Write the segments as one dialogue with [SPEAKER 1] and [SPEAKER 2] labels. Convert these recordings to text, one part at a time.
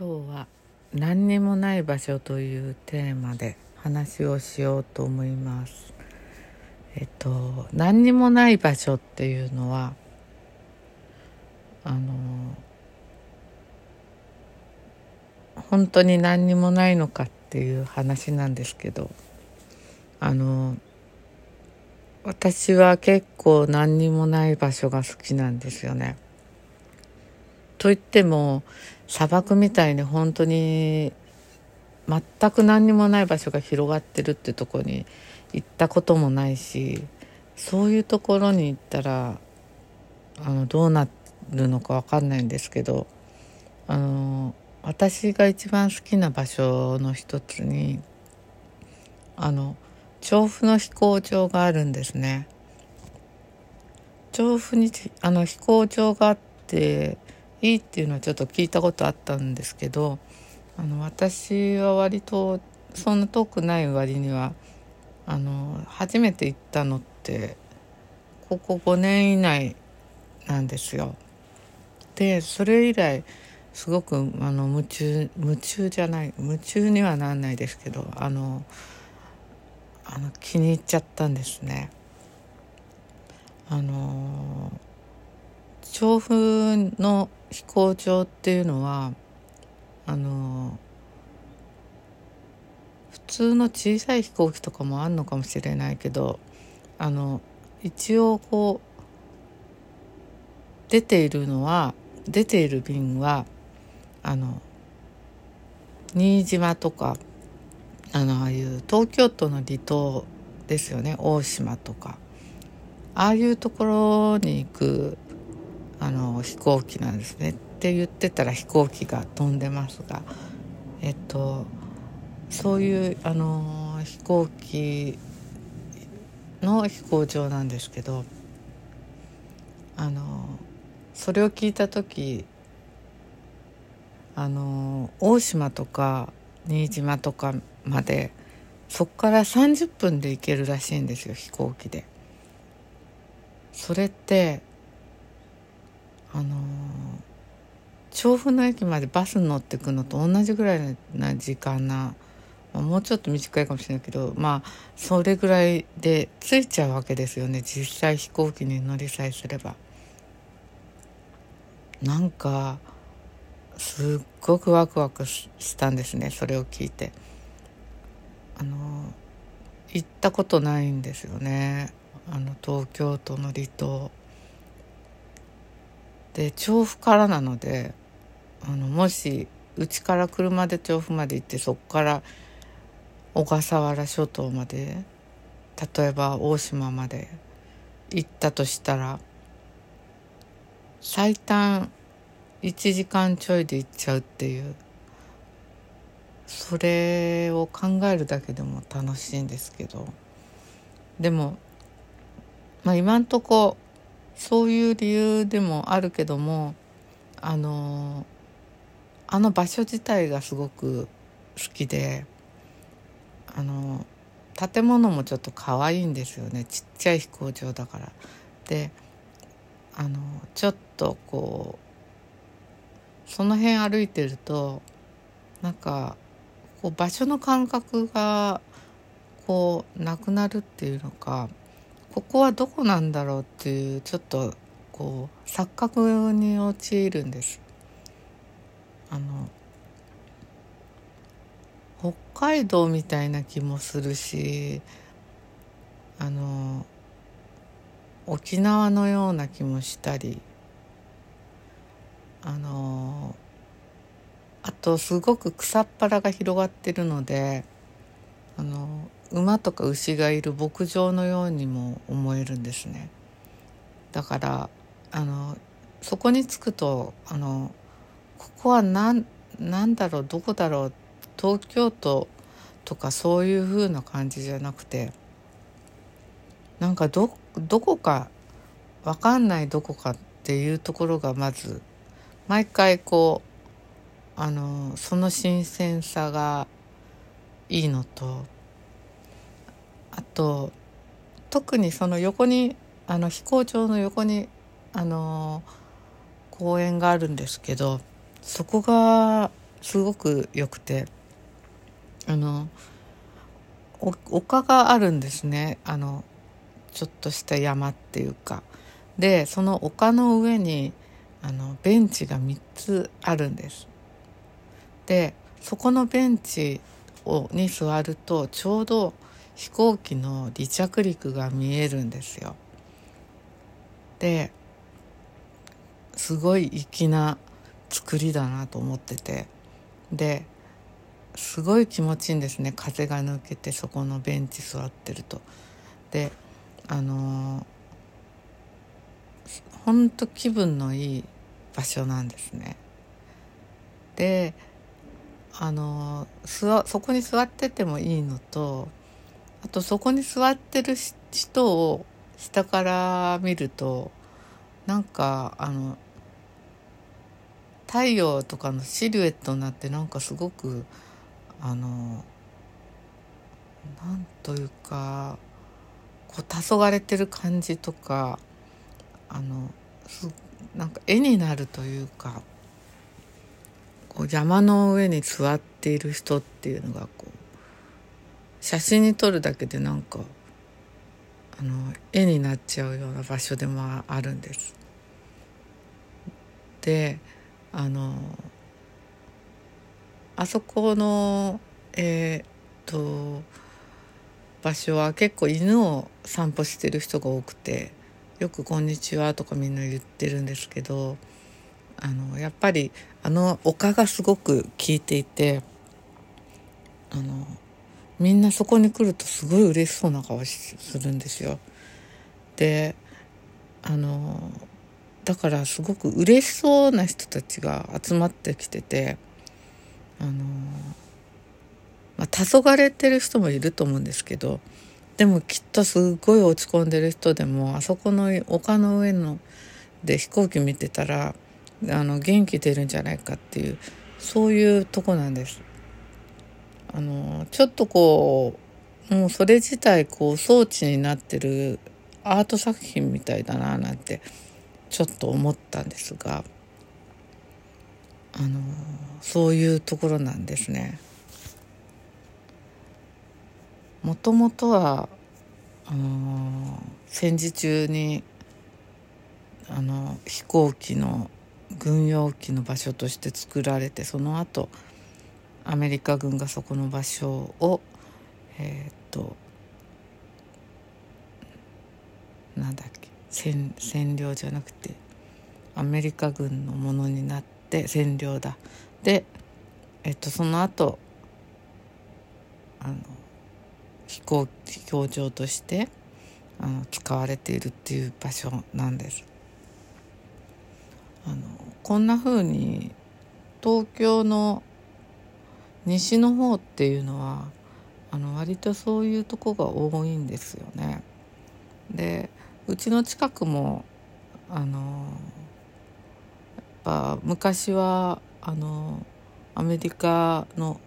[SPEAKER 1] 今日は何にもない場所というテーマで話をしようと思いますえっと何にもない場所っていうのはあの本当に何にもないのかっていう話なんですけどあの私は結構何にもない場所が好きなんですよね。といっても砂漠みたいに本当に全く何にもない場所が広がってるってとこに行ったこともないしそういうところに行ったらあのどうなるのか分かんないんですけどあの私が一番好きな場所の一つにあの調布の飛行場があるんですね。調布にあの飛行場があっていいっていうのはちょっと聞いたことあったんですけどあの私は割とそんな遠くない割にはあの初めて行ったのってここ5年以内なんですよ。でそれ以来すごくあの夢中夢中じゃない夢中にはなんないですけどあのあの気に入っちゃったんですね。あの調布の飛行場っていうのはあの普通の小さい飛行機とかもあんのかもしれないけどあの一応こう出ているのは出ている便はあの新島とかあのああいう東京都の離島ですよね大島とか。ああいうところに行くあの飛行機なんですねって言ってたら飛行機が飛んでますがえっとそういうあの飛行機の飛行場なんですけどあのそれを聞いた時あの大島とか新島とかまでそこから30分で行けるらしいんですよ飛行機で。それってあの調布の駅までバスに乗ってくのと同じぐらいな時間な、まあ、もうちょっと短いかもしれないけどまあそれぐらいで着いちゃうわけですよね実際飛行機に乗りさえすれば。なんかすっごくワクワクしたんですねそれを聞いて。あの行ったことないんですよねあの東京都の離島。で調布からなのであのもしうちから車で調布まで行ってそこから小笠原諸島まで例えば大島まで行ったとしたら最短1時間ちょいで行っちゃうっていうそれを考えるだけでも楽しいんですけど。でもまあ今んとこそういう理由でもあるけどもあのあの場所自体がすごく好きであの建物もちょっと可愛いんですよねちっちゃい飛行場だから。であのちょっとこうその辺歩いてるとなんかこう場所の感覚がこうなくなるっていうのかここはどこなんだろうっていうちょっとこう錯覚に陥るんです。あの北海道みたいな気もするしあの沖縄のような気もしたりあのあとすごく草っぱらが広がってるのであの馬とか牛がいる牧場のようにも思えるんですね。だからあのそこに着くとあのここは何何だろうどこだろう東京都とかそういう風な感じじゃなくてなんかどどこか分かんないどこかっていうところがまず毎回こうあのその新鮮さがいいのとあと特にその横にあの飛行場の横にあの公園があるんですけどそこがすごく良くてあの丘があるんですね。あのちょっとした山っていうか。でその丘の上にあのベンチが3つあるんです。でそこのベンチをに座るとちょうど飛行機の離着陸が見えるんですよですごい粋な作りだなと思っててですごい気持ちいいんですね風が抜けてそこのベンチ座ってると。であのほんと気分のいい場所なんですね。であのそこに座っててもいいのとあとそこに座ってる人を下から見るとなんかあの太陽とかのシルエットになってなんかすごくあのなんというかこう黄昏てる感じとかあのすなんか絵になるというかこう山の上に座っている人っていうのがこう写真に撮るだけでなんかあの絵になっちゃうような場所でもあるんです。であのあそこのえー、っと場所は結構犬を散歩してる人が多くてよく「こんにちは」とかみんな言ってるんですけどあのやっぱりあの丘がすごく効いていてあのみんなそこに来るとすごい嬉しそうな顔するんですよ。であのだからすごく嬉しそうな人たちが集まってきててあのまあ黄昏てる人もいると思うんですけどでもきっとすごい落ち込んでる人でもあそこの丘の上ので飛行機見てたらあの元気出るんじゃないかっていうそういうとこなんです。あのちょっとこうもうそれ自体こう装置になってるアート作品みたいだななんてちょっと思ったんですがあのそういうところなんですね。もともとはあの戦時中にあの飛行機の軍用機の場所として作られてその後アメリカ軍がそこの場所をえー、っとなんだっけ占占領じゃなくてアメリカ軍のものになって占領だでえっとその後あの飛行飛行場としてあの使われているっていう場所なんです。あのこんな風に東京の西の方っていうのはあの割とそういうとこが多いんですよね。でうちの近くもあのやっぱ昔はあのアメリカの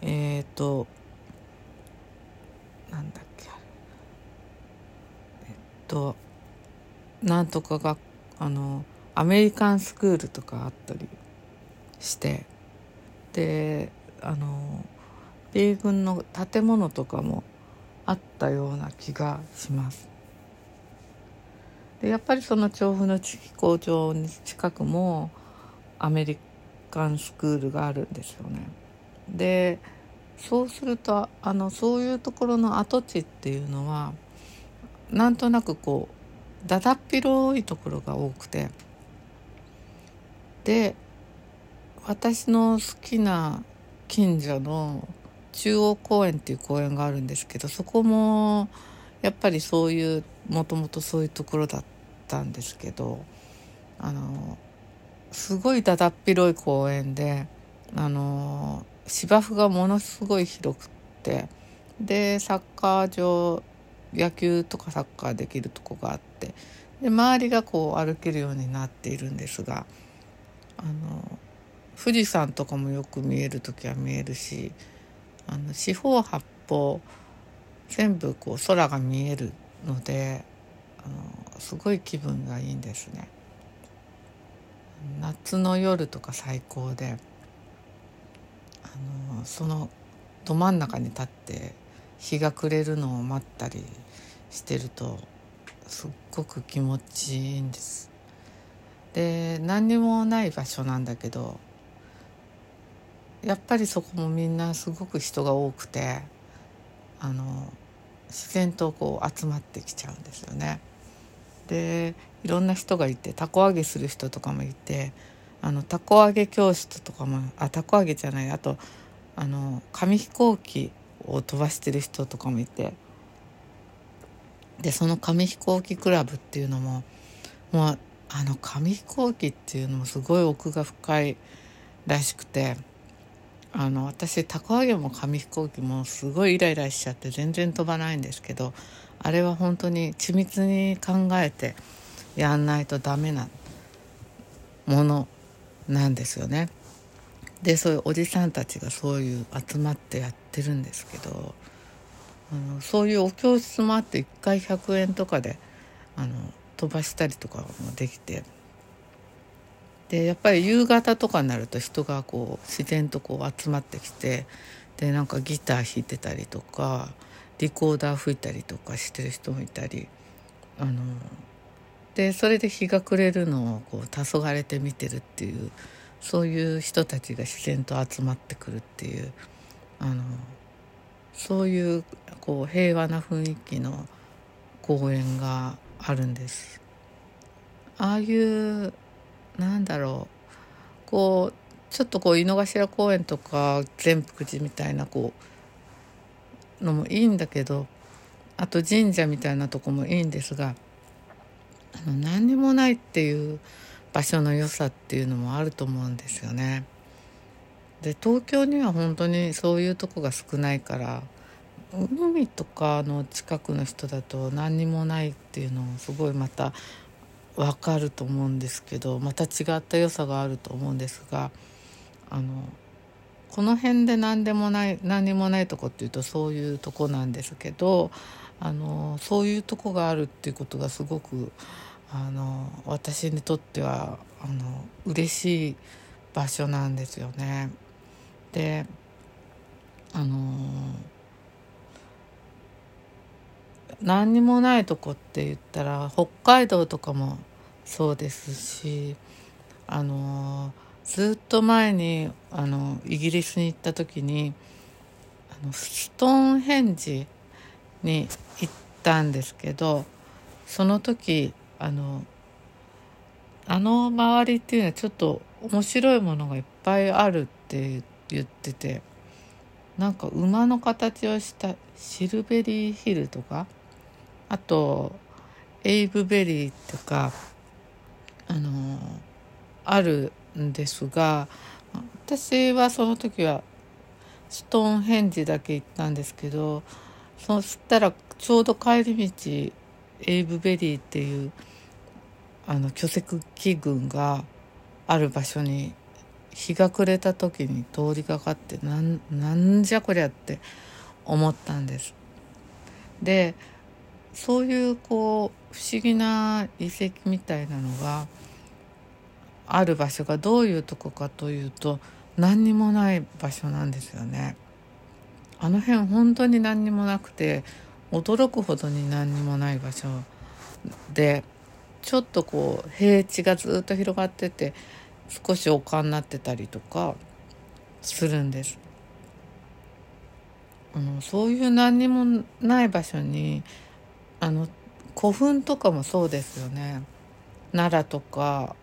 [SPEAKER 1] えっ、ー、となんだっけえっとなんとかがあのアメリカンスクールとかあったりしてであの米軍の建物とかもあったような気がします。でやっぱりその調布の飛行場に近くもアメリカンスクールがあるんですよね。でそうするとあのそういうところの跡地っていうのはなんとなくこうだだっ広いところが多くてで私の好きな近所の中央公園っていう公園があるんですけどそこもやっぱりそういうもともとそういうところだったんですけどあのすごいだだっ広い公園であの芝生がものすごい広くってでサッカー場野球とかサッカーできるとこがあってで周りがこう歩けるようになっているんですがあの富士山とかもよく見える時は見えるしあの四方八方全部こう空が見えるのであのすごい気分がいいんですね。夏の夜とか最高であのそのど真ん中に立って日が暮れるのを待ったりしてるとすっごく気持ちいいんです。で何にもない場所なんだけどやっぱりそこもみんなすごく人が多くてあの自然とこう集まってきちゃうんですよね。でいろんな人がいてたこ揚げする人とかもいてあのたこ揚げ教室とかもあたこ揚げじゃないあとあの紙飛行機を飛ばしてる人とかもいてでその紙飛行機クラブっていうのももうあの紙飛行機っていうのもすごい奥が深いらしくてあの私たこ揚げも紙飛行機もすごいイライラしちゃって全然飛ばないんですけどあれは本当に緻密に考えてやんないとダメなものなんですよね。でそういうおじさんたちがそういう集まってやってるんですけどあのそういうお教室もあって1回100円とかであの飛ばしたりとかもできてでやっぱり夕方とかになると人がこう自然とこう集まってきてでなんかギター弾いてたりとかリコーダー吹いたりとかしてる人もいたりあのでそれで日が暮れるのをこう黄昏て見てるっていうそういう人たちが自然と集まってくるっていうあのそういうこう平和な雰囲気の公園があるんです。ああいうなんだろうこうちょっとこう井の頭公園とか善福寺みたいなこうのもいいんだけどあと神社みたいなとこもいいんですがあの何にもないっていう場所の良さっていうのもあると思うんですよね。で東京には本当にそういうとこが少ないから海とかの近くの人だと何にもないっていうのをすごいまた分かると思うんですけどまた違った良さがあると思うんですがあのこの辺で何でもない何にもないとこっていうとそういうとこなんですけどあのそういうとこがあるっていうことがすごくあの私にとってはあの嬉しい場所なんですよね。であの何にもないとこって言ったら北海道とかもそうですしあのずっと前にあのイギリスに行った時にあのストーンヘンジに行ったんですけどその時あのあの周りっていうのはちょっと面白いものがいっぱいあるって言っててなんか馬の形をしたシルベリーヒルとかあとエイブベリーとかあのあるんですが私はその時はストーンヘンジだけ行ったんですけどそしたらちょうど帰り道エイブベリーっていうあの巨石器群がある場所に日が暮れた時に通りかかってなんなんじゃこりゃって思ったんです。でそういうこう不思議な遺跡みたいなのがある場所がどういうとこかというと何にもない場所なんですよね。あの辺本当に何にもなくて驚くほどに何にもない場所でちょっとこう平地がずっと広がってて少し丘になってたりとかするんです。あのそういう何にもない場所にあの古墳とかもそうですよね奈良とか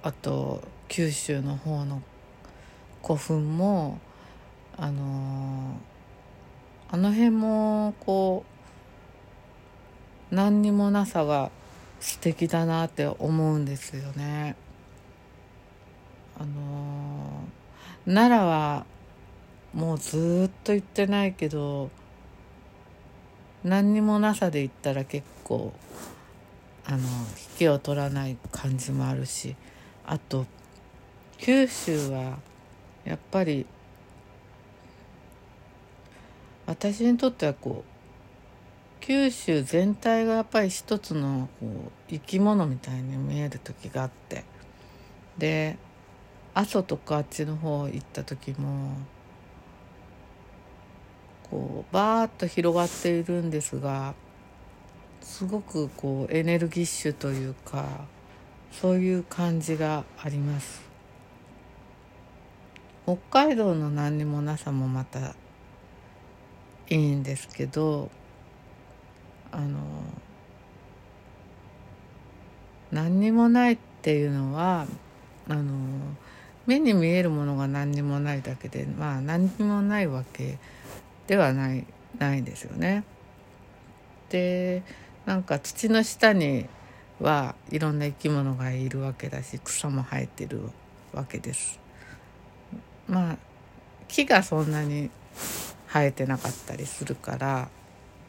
[SPEAKER 1] あと九州の方の古墳もあのあの辺もこう何にもなさが素敵だなって思うんですよね。あの奈良はもうずっと行ってないけど何にもなさで行ったら結構あの引きを取らない感じもあるしあと九州はやっぱり私にとってはこう九州全体がやっぱり一つのこう生き物みたいに見える時があってで阿蘇とかあっちの方行った時もこうバーッと広がっているんですがすごくこうエネルギッシュというかそういう感じがあります。北海道の何にもなさもまたいいんですけどあの何にもないっていうのはあの目に見えるものが何にもないだけでまあ何にもないわけではないないですよね。でなんか土の下にはいろんな生き物がいるわけだし草も生えてるわけです。まあ木がそんなに生えてなかったりするから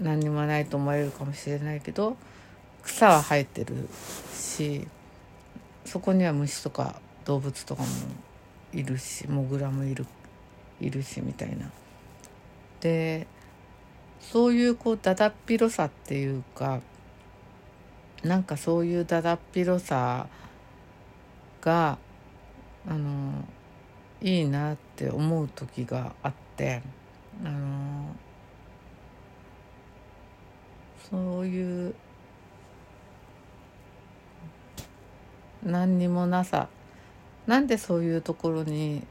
[SPEAKER 1] 何にもないと思えるかもしれないけど草は生えてるしそこには虫とか動物とかもいるしモグラもいるいるしみたいな。でそういうこうだだっ広さっていうかなんかそういうだだっ広さがあのいいなって思う時があってあのそういう何にもなさなんでそういうところに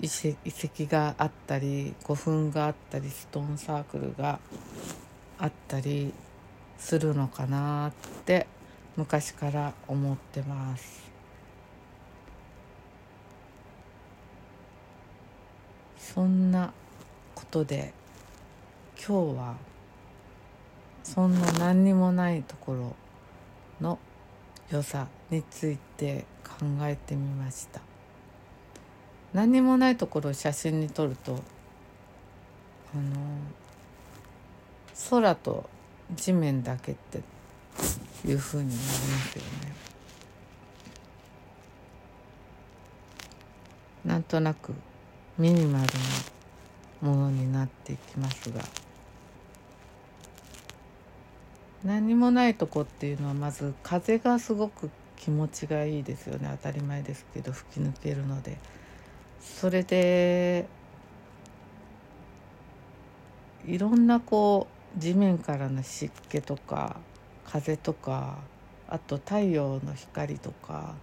[SPEAKER 1] 遺跡があったり古墳があったりストーンサークルがあったりするのかなって昔から思ってます。そんなことで今日はそんな何にもないところの良さについて考えてみました。何にもないところを写真に撮るとあの空と地面だけっていう風になりますよね。なんとなくミニマルなものになっていきますが。何もないとこっていうのはまず風がすごく気持ちがいいですよね。当たり前ですけど吹き抜けるので。それでいろんなこう地面からの湿気とか風とかあと太陽の光とか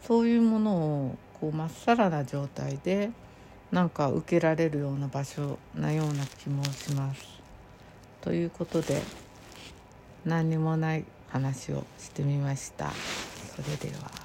[SPEAKER 1] そういうものをこうまっさらな状態でなんか受けられるような場所なような気もします。ということで何にもない話をしてみました。それでは。